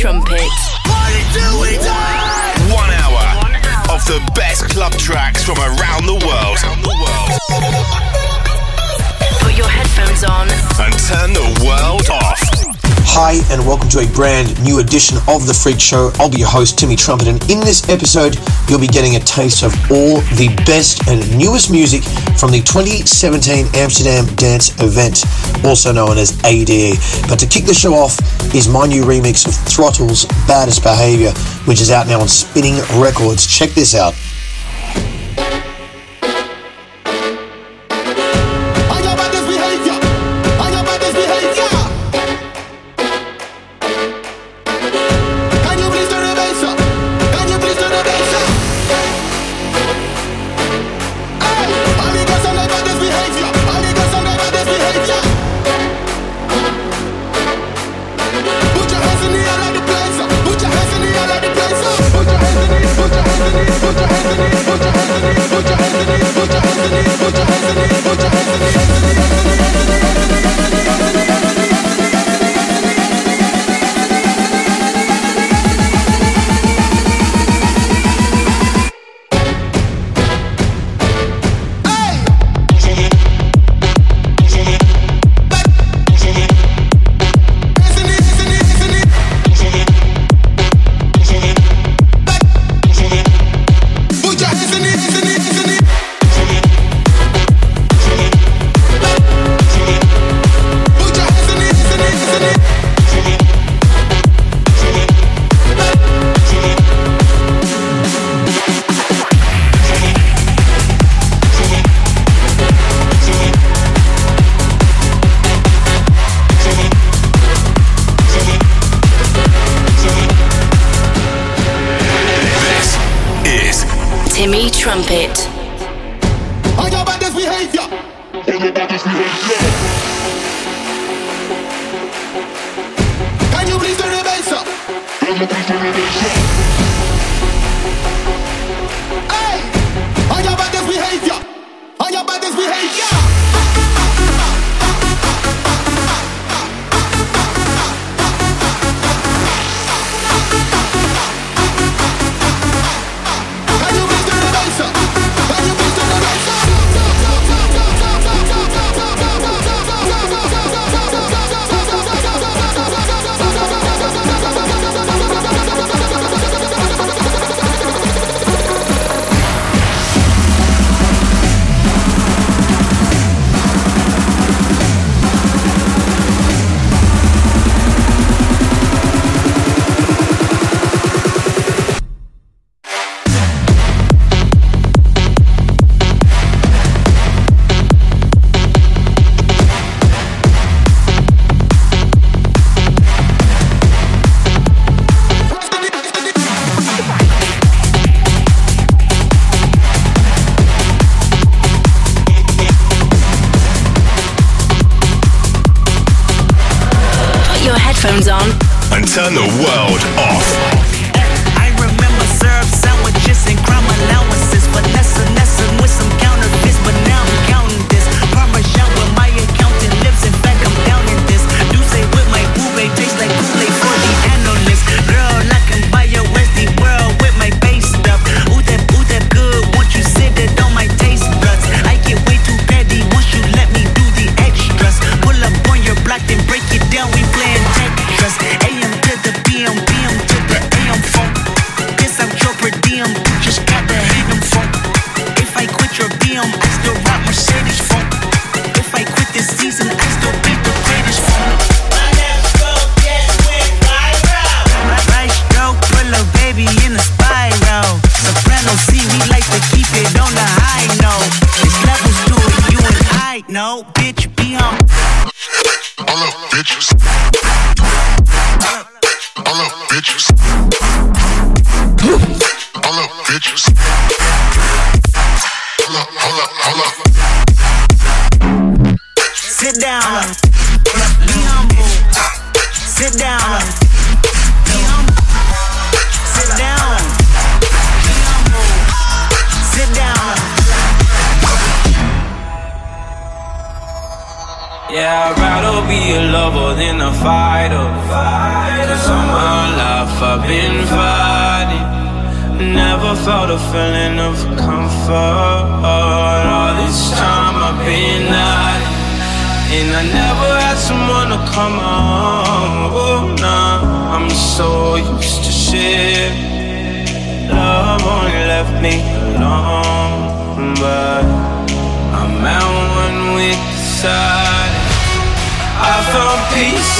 Trumpet. Hi, and welcome to a brand new edition of The Freak Show. I'll be your host, Timmy Trumpet, and in this episode, you'll be getting a taste of all the best and newest music from the 2017 Amsterdam Dance Event, also known as ADE. But to kick the show off is my new remix of Throttle's Baddest Behavior, which is out now on Spinnin' Records. Check this out.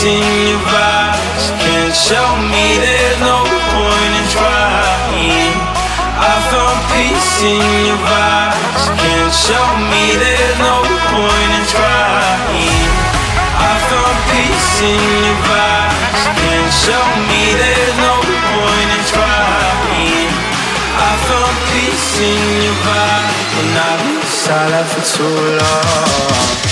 Peace your vibes. Can't show me there's no point in trying. I found peace in your vibes. Can't show me there's no point in trying. I found peace in your vibes. Can't show me there's no point in trying. I found peace in your vibes, and I've been silent for too long.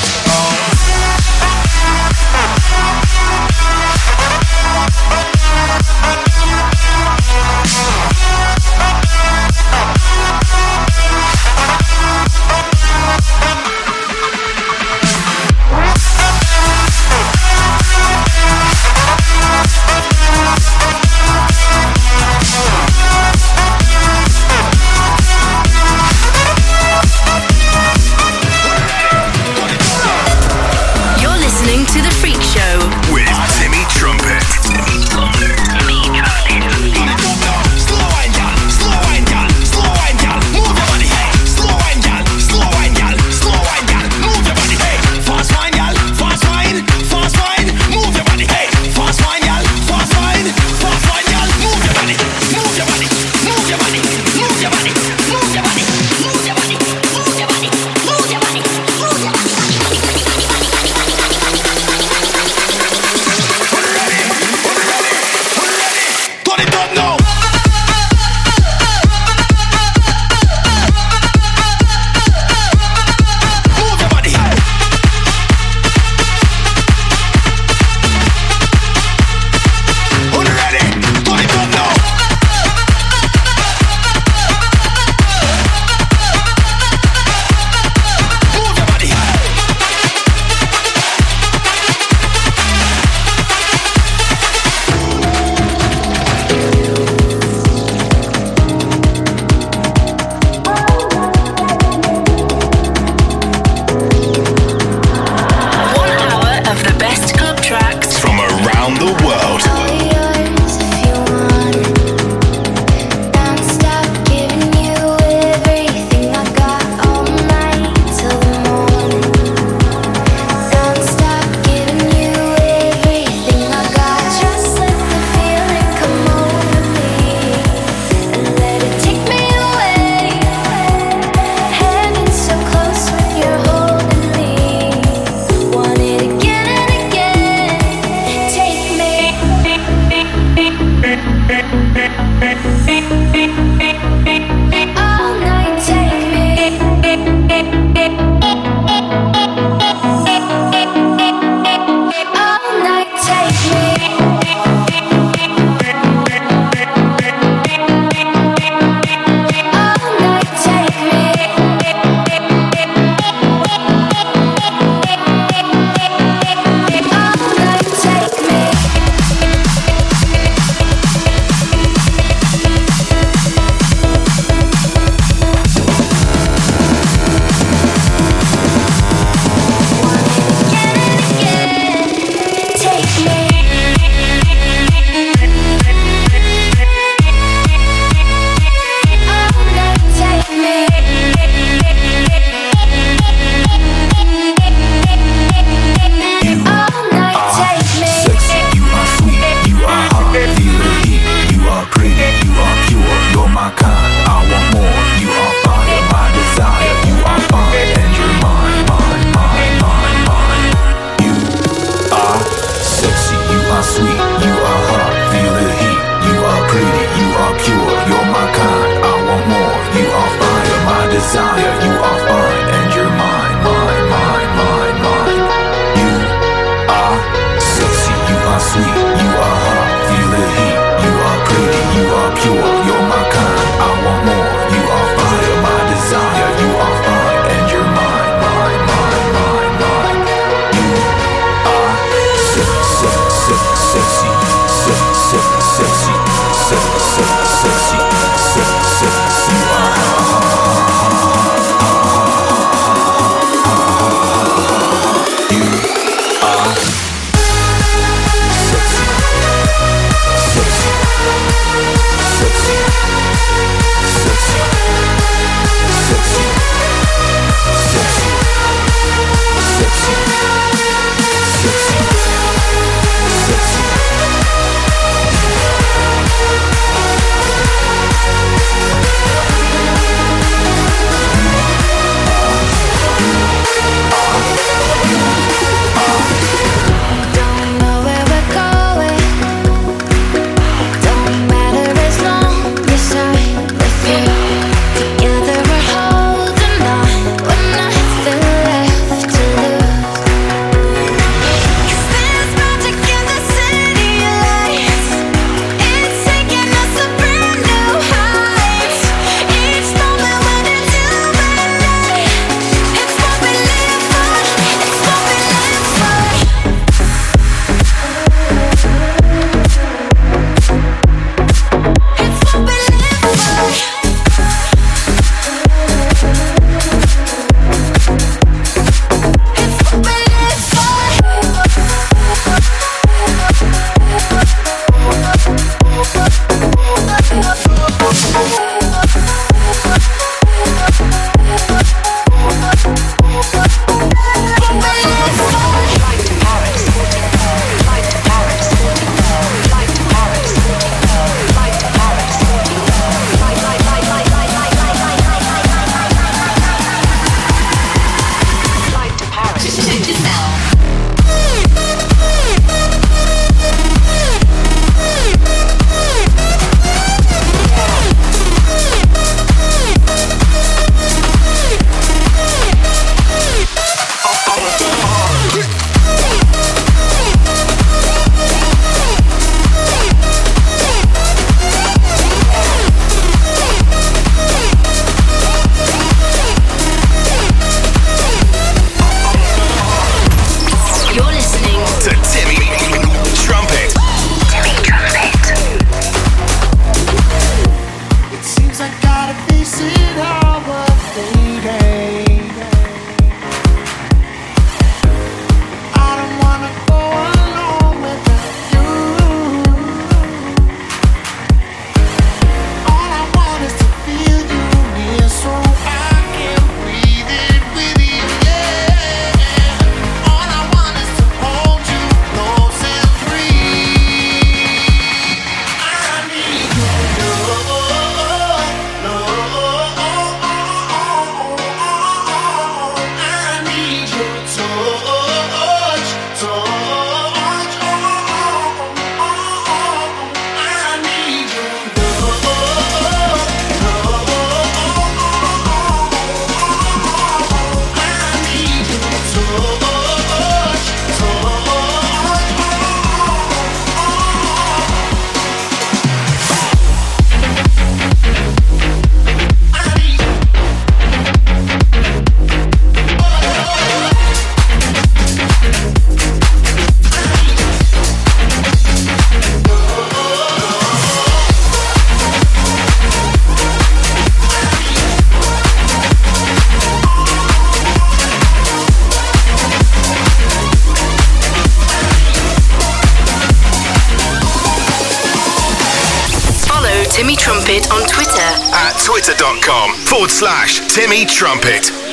Slash Timmy Trumpet.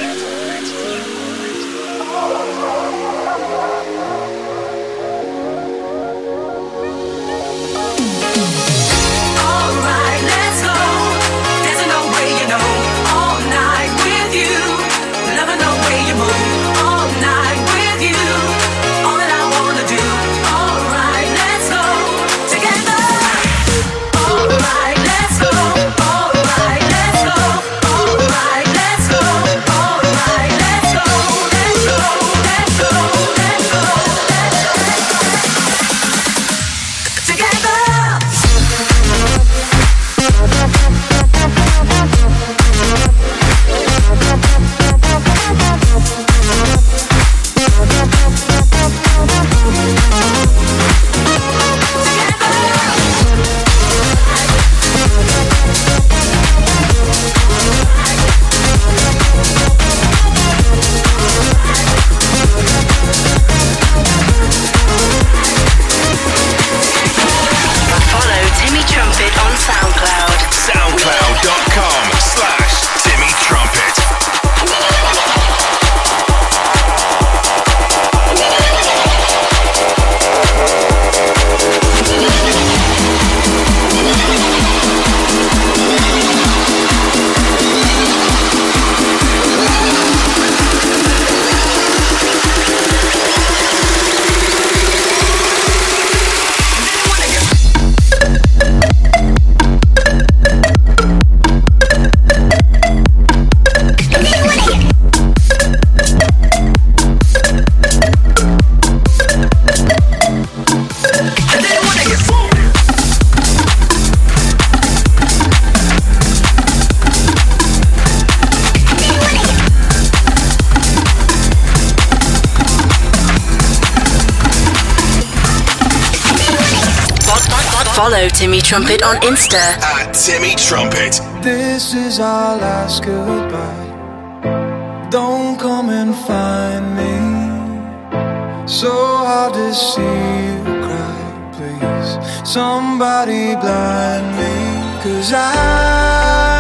Trumpet on Insta. At Timmy Trumpet. This is our last goodbye. Don't come and find me. So hard to see you cry, please. Somebody blind me. Cause I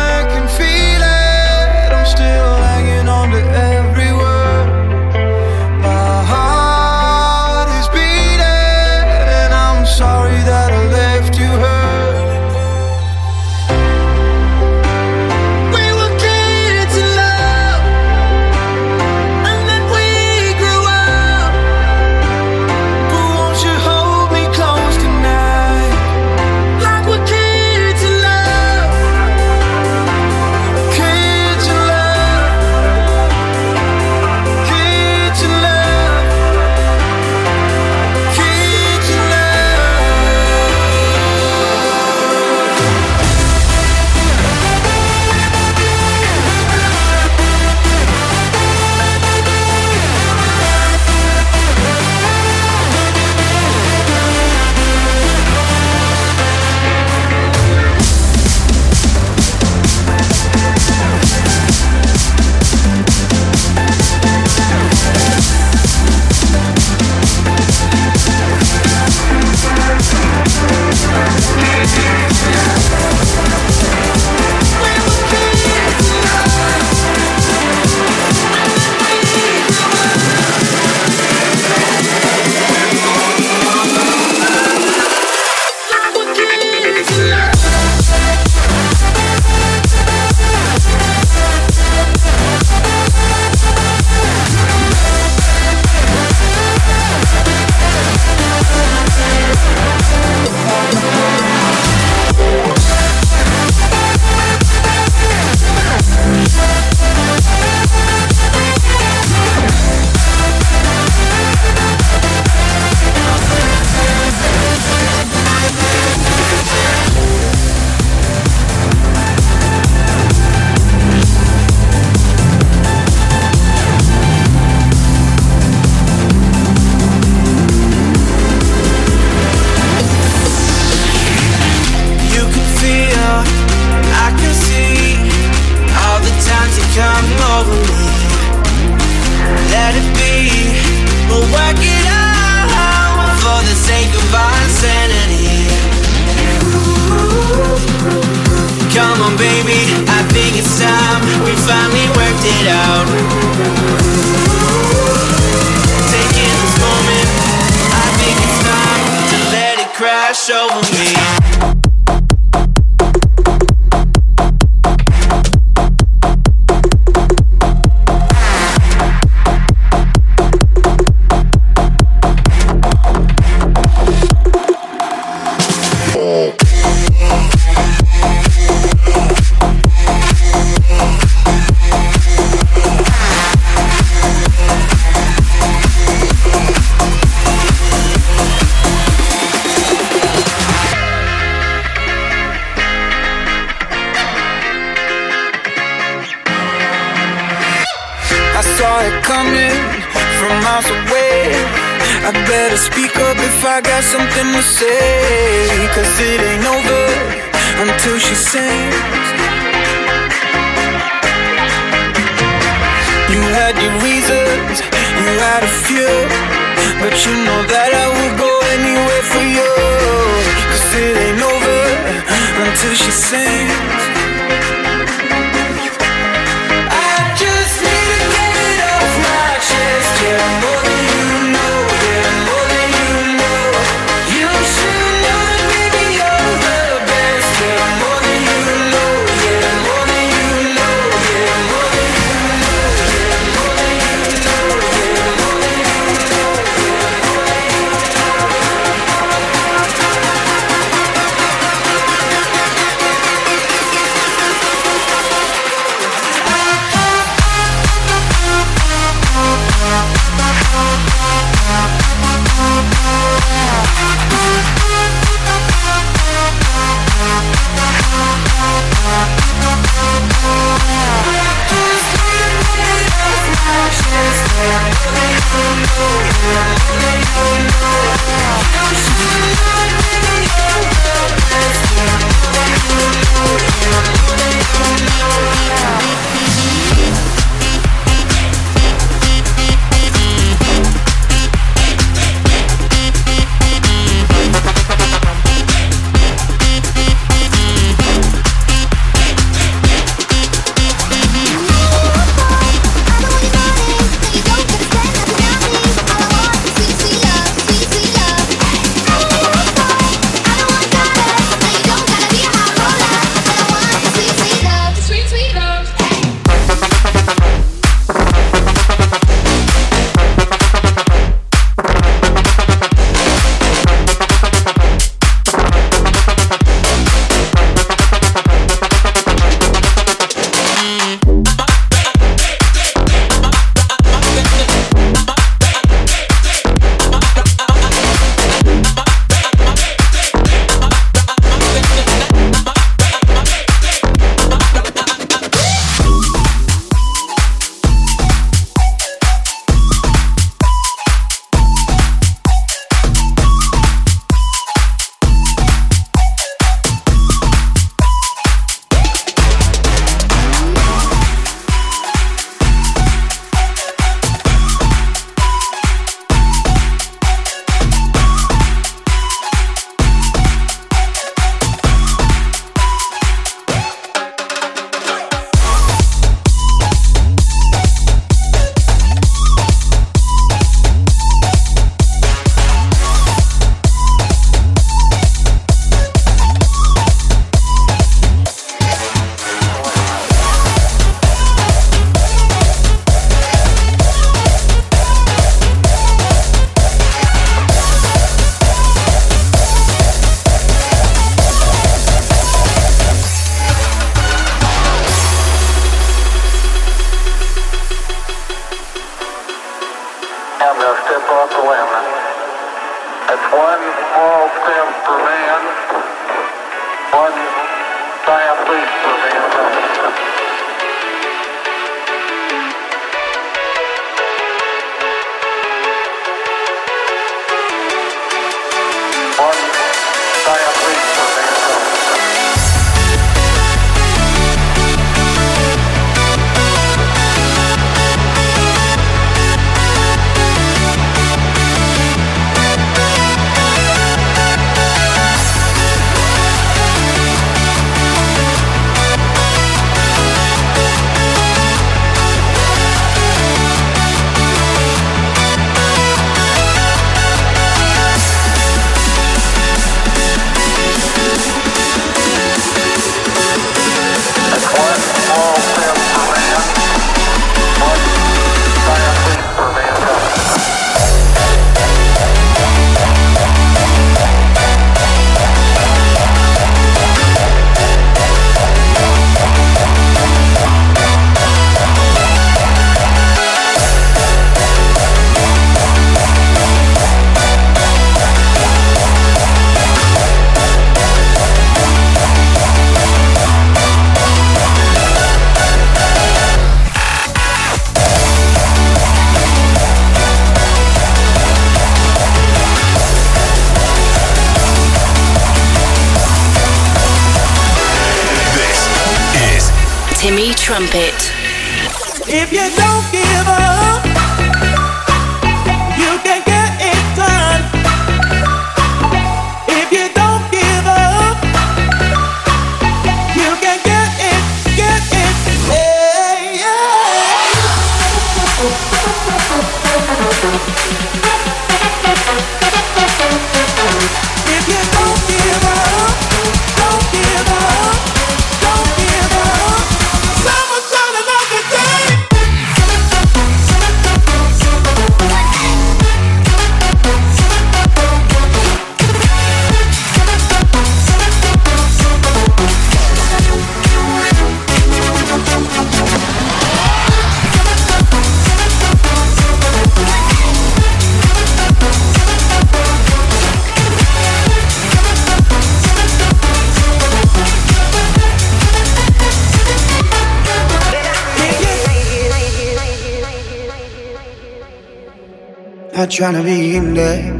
trying to be in there,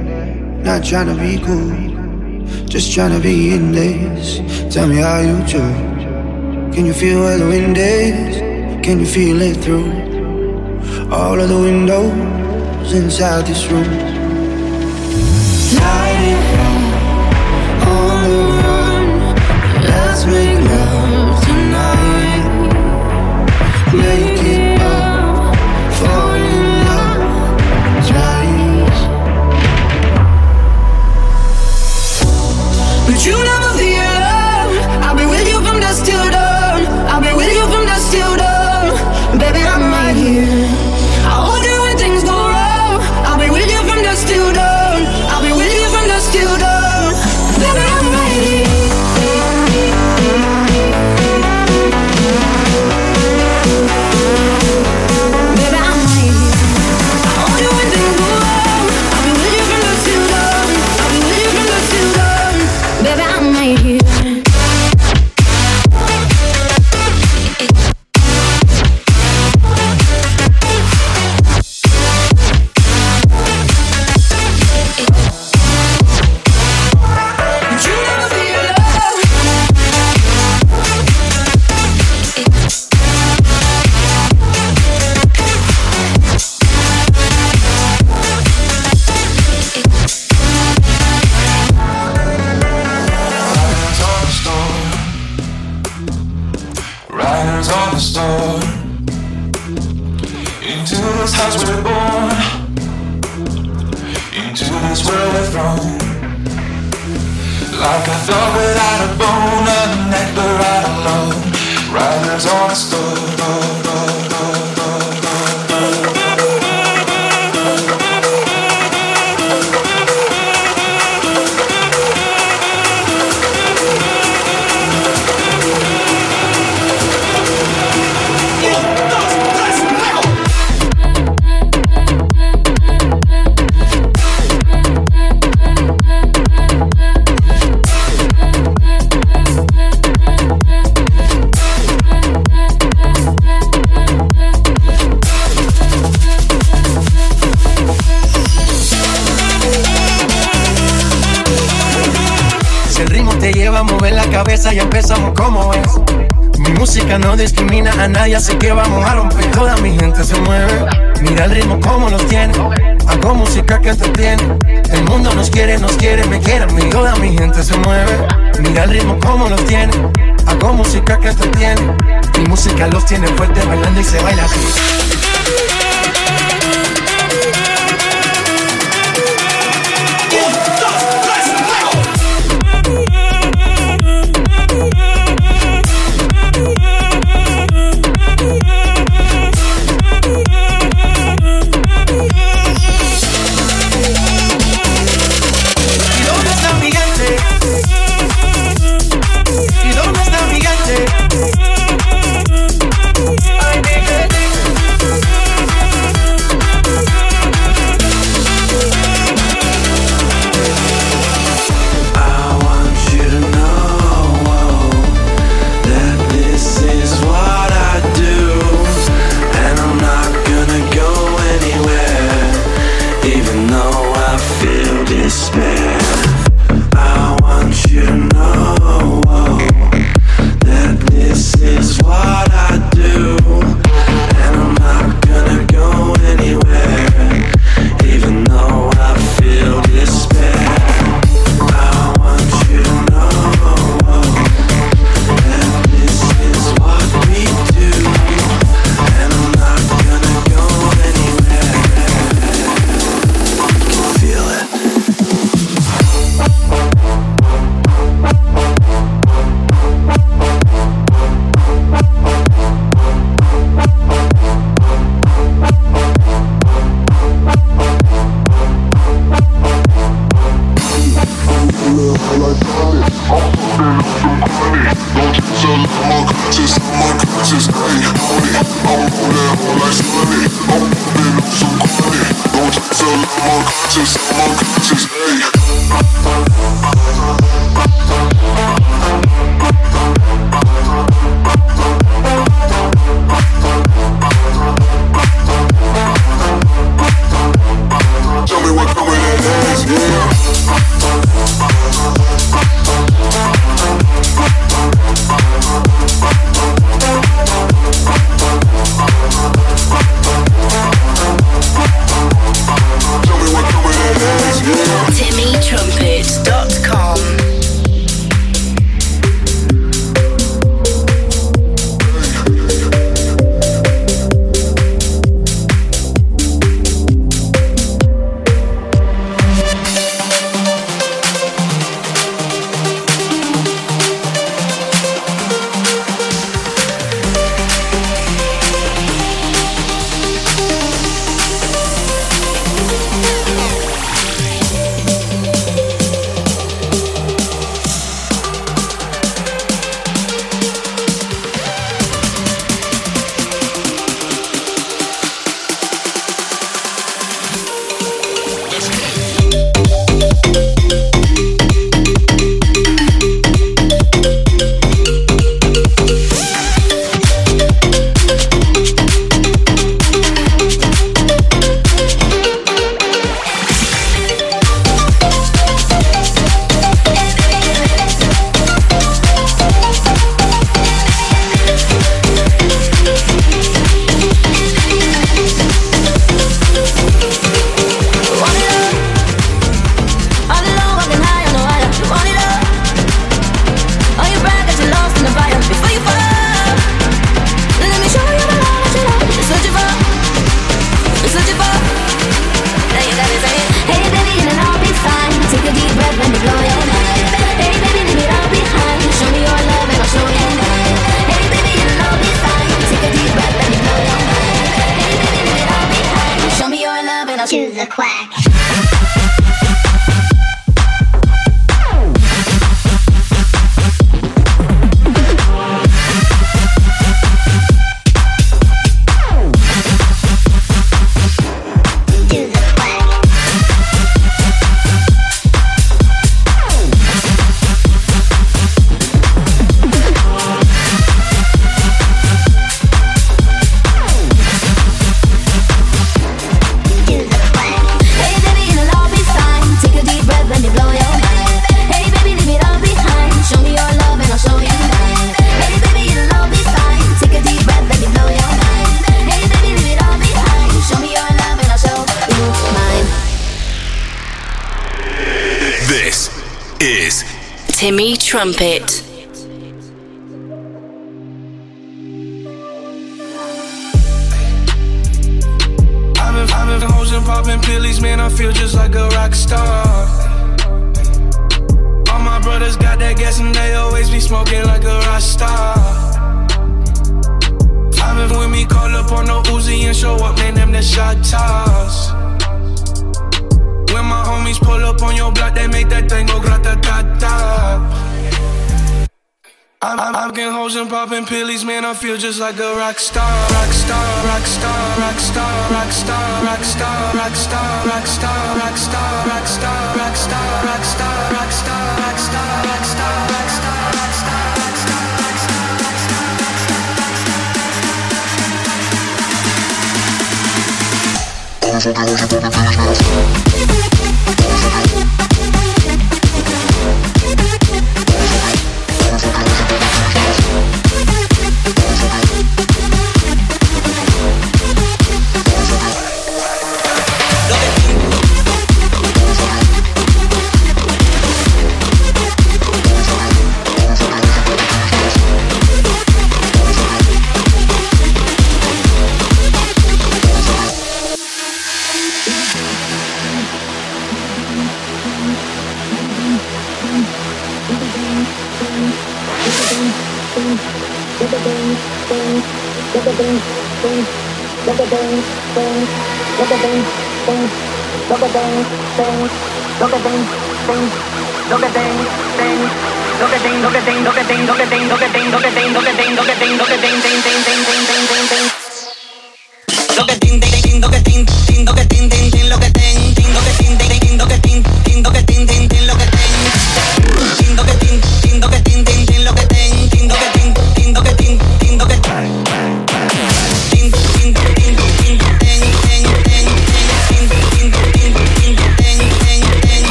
not trying to be cool. Just trying to be in this. Tell me how you do. Can you feel where the wind is? Can you feel it through all of the windows inside this room? playa, así que vamos a romper. Toda mi gente se mueve, mira el ritmo como los tiene. Hago música que entretiene. El mundo nos quiere, nos quiere, me quiere a mí. Toda mi gente se mueve, mira el ritmo como los tiene. Hago música que entretiene. Mi música los tiene fuerte bailando y se baila así. Trumpet. Hoes and popping pillies, man. I feel just like a rock star. All my brothers got that gas and they always be smoking like a rock star. With me, call up on the Uzi and show up, man. Them the shot toss. When my homies pull up on your block, they make that thing go grata ta ta. I'm, I'm, getting hoes and popping pillies, man. I feel just like a rock star, rock star, rock star, rock star, rock star, rock star, rock star, rock star, rock star, rock star, rock star, rock star, rock star, rock star, rock star, rock star, rock star, Todos soldados las. Look at things, things, look at things, things, look at things, things, look at things, things. Look at things, look at things, look at things, look at things, look at things, look at things, look at things, look at things, look at things, things, things, things, things, things, things. Look at things, things.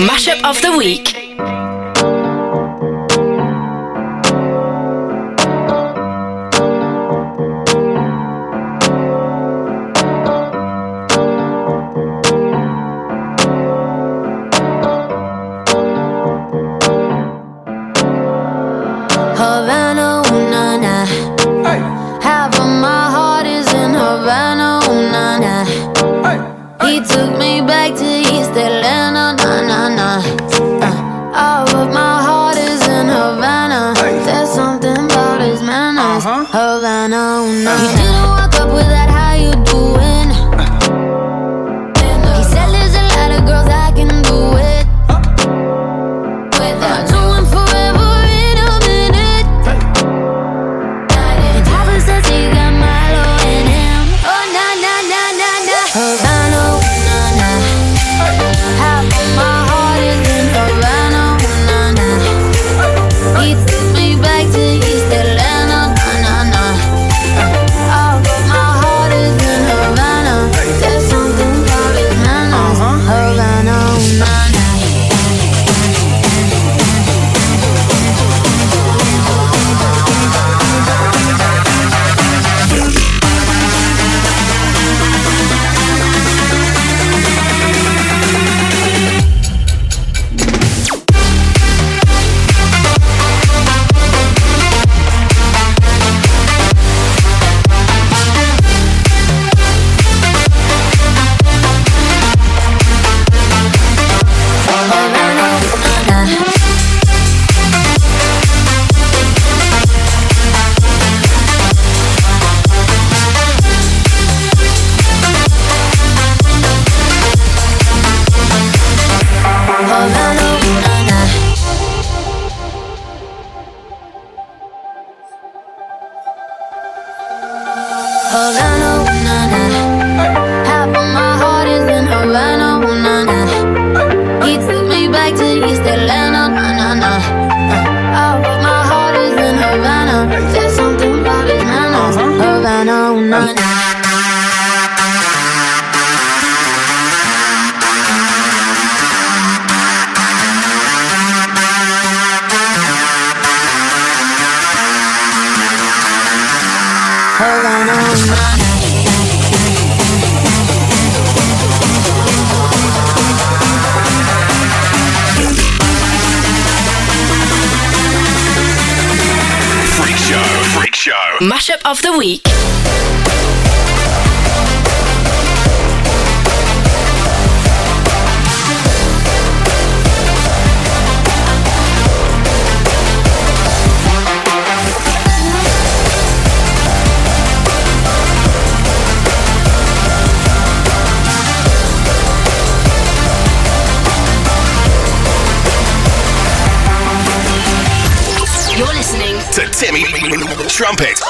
Mashup of the week. Trumpet.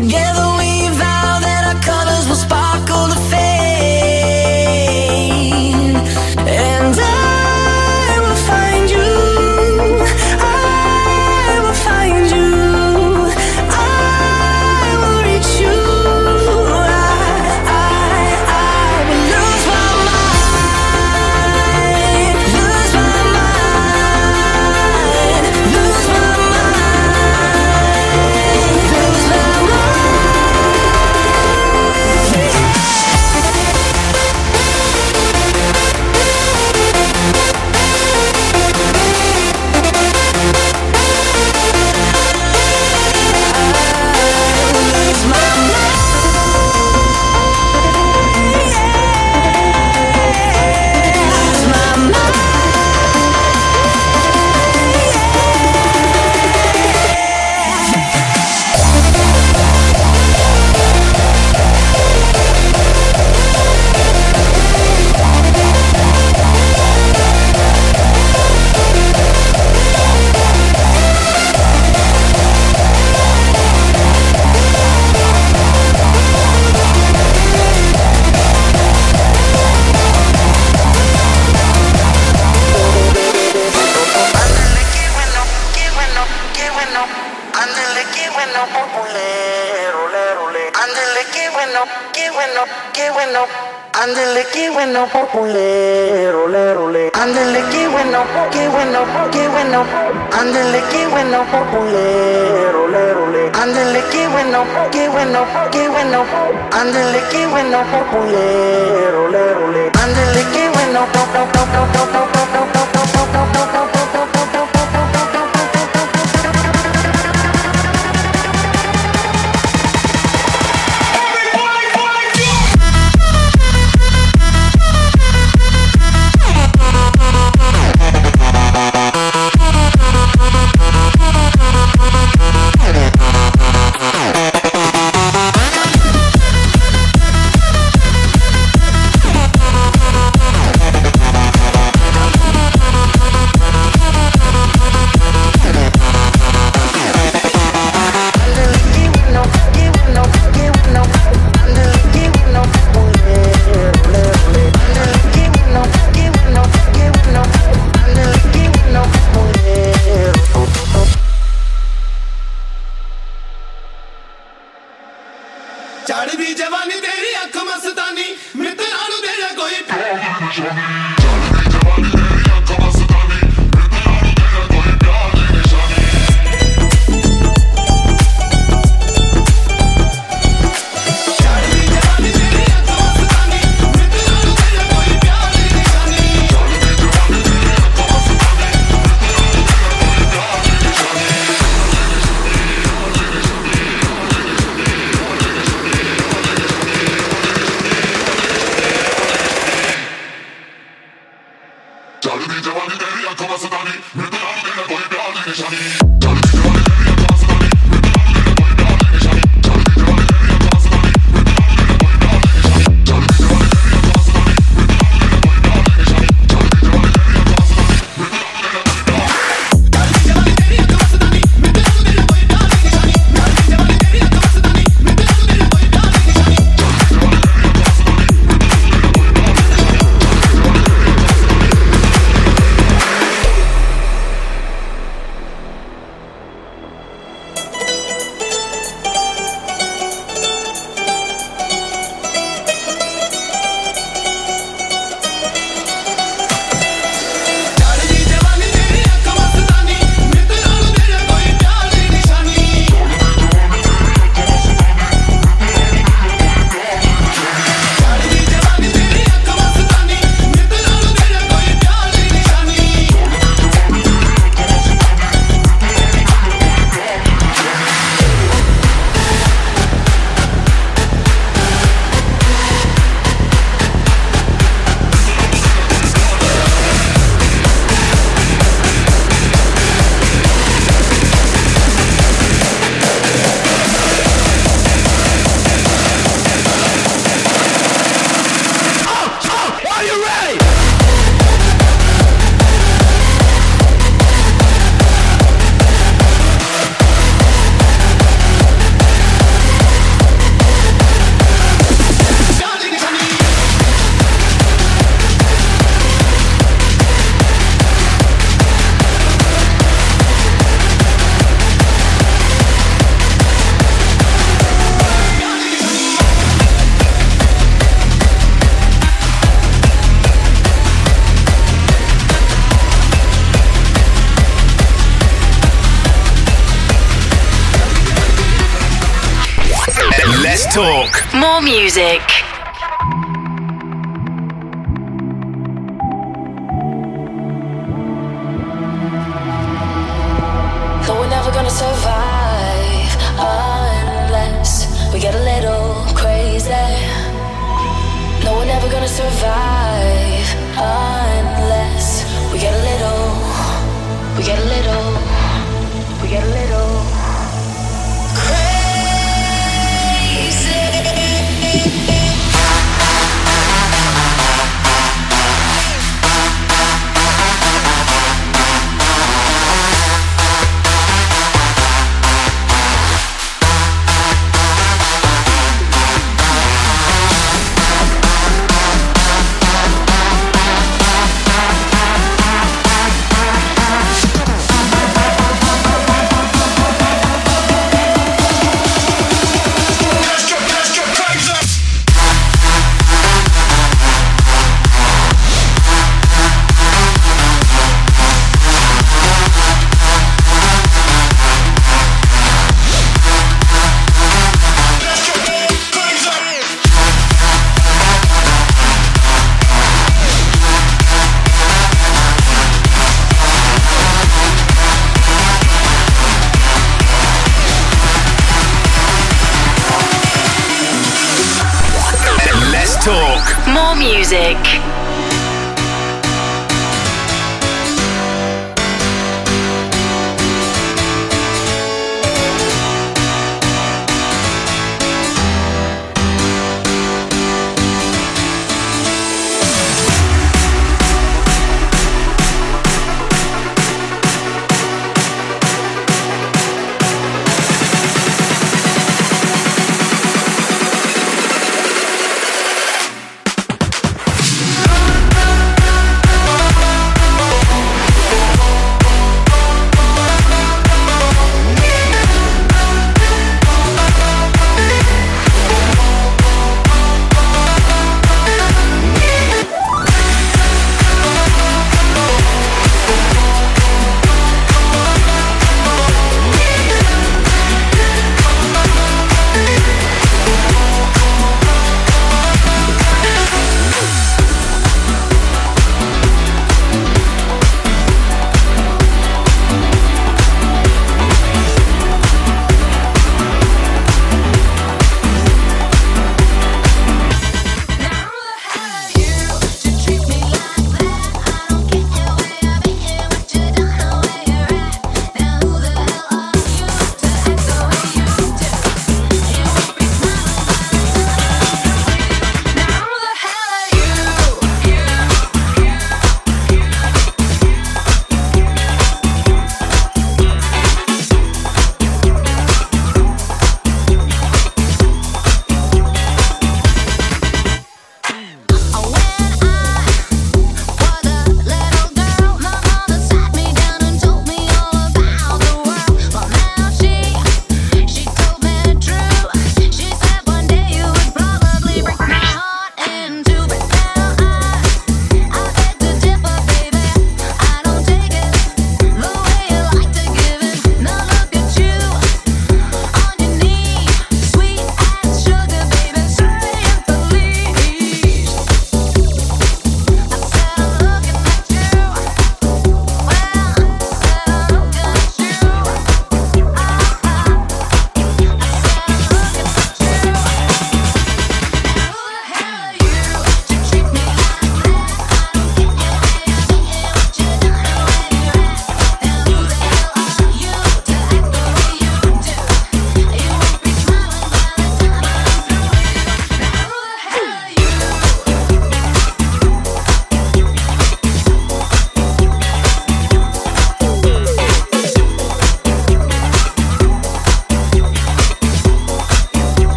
together. survive unless we get a little crazy. No, we're never gonna survive unless we get a little, we get a little, we get a little.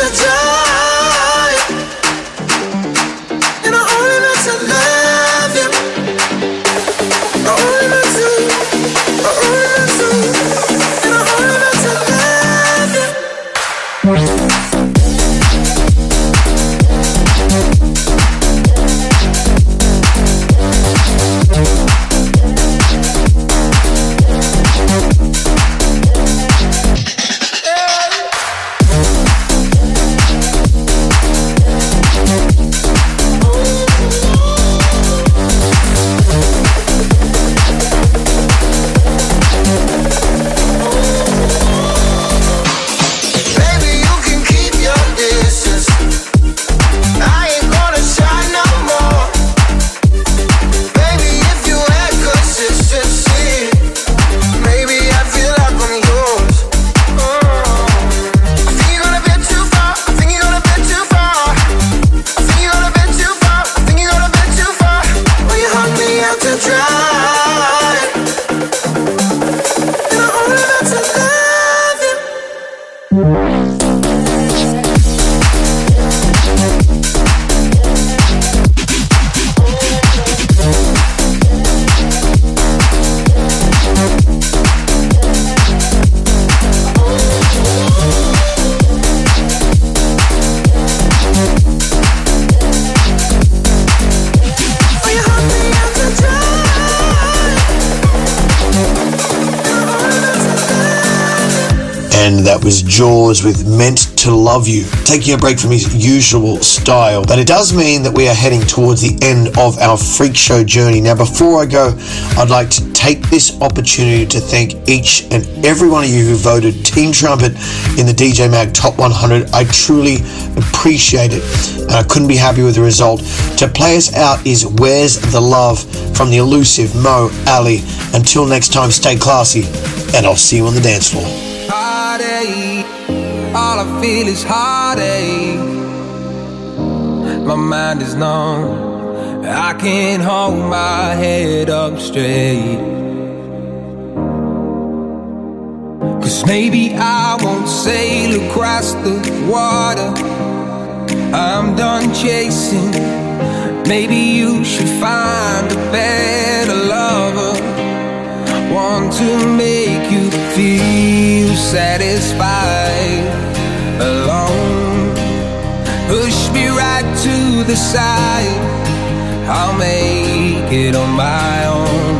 멈춰줘. With Meant to Love You, taking a break from his usual style. But it does mean that we are heading towards the end of our freak show journey. Now, before I go, I'd like to take this opportunity to thank each and every one of you who voted Timmy Trumpet in the DJ Mag Top 100. I truly appreciate it, and I couldn't be happy with the result. To play us out is Where's the Love from the elusive Mo Ali. Until next time, stay classy, and I'll see you on the dance floor. heartache. All I feel is heartache. My mind is numb. I can't hold my head up straight. Cause maybe I won't sail across the water. I'm done chasing. Maybe you should find a better lover. Want to make you feel satisfied side. I'll make it on my own.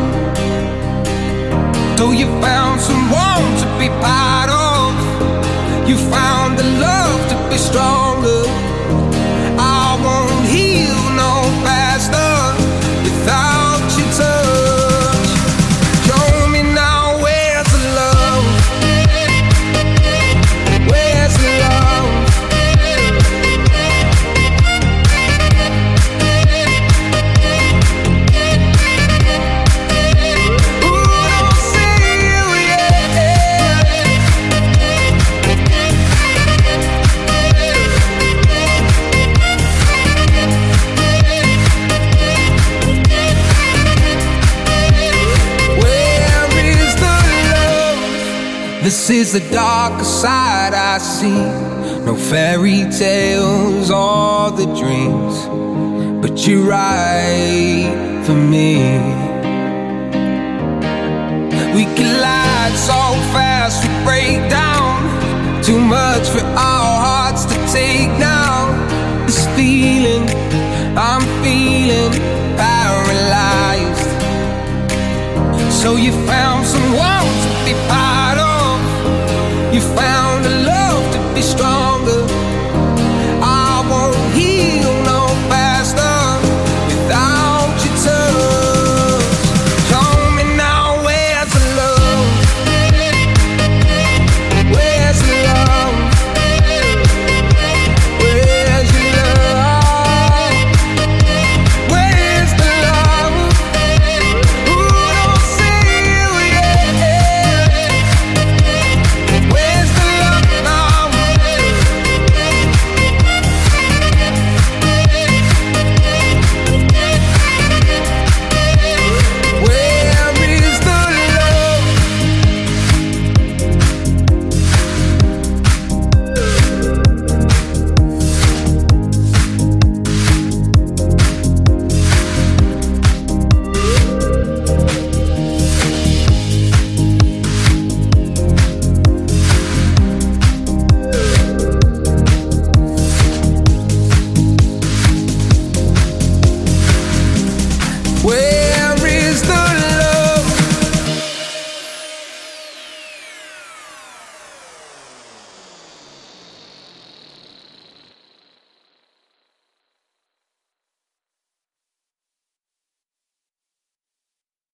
So you found someone to be part of. You found the love to be stronger. This is the darker side I see. No fairy tales or the dreams, but you're right for me. We collide so fast, we break down. Too much for our hearts to take now. This feeling I'm feeling paralyzed. So you found someone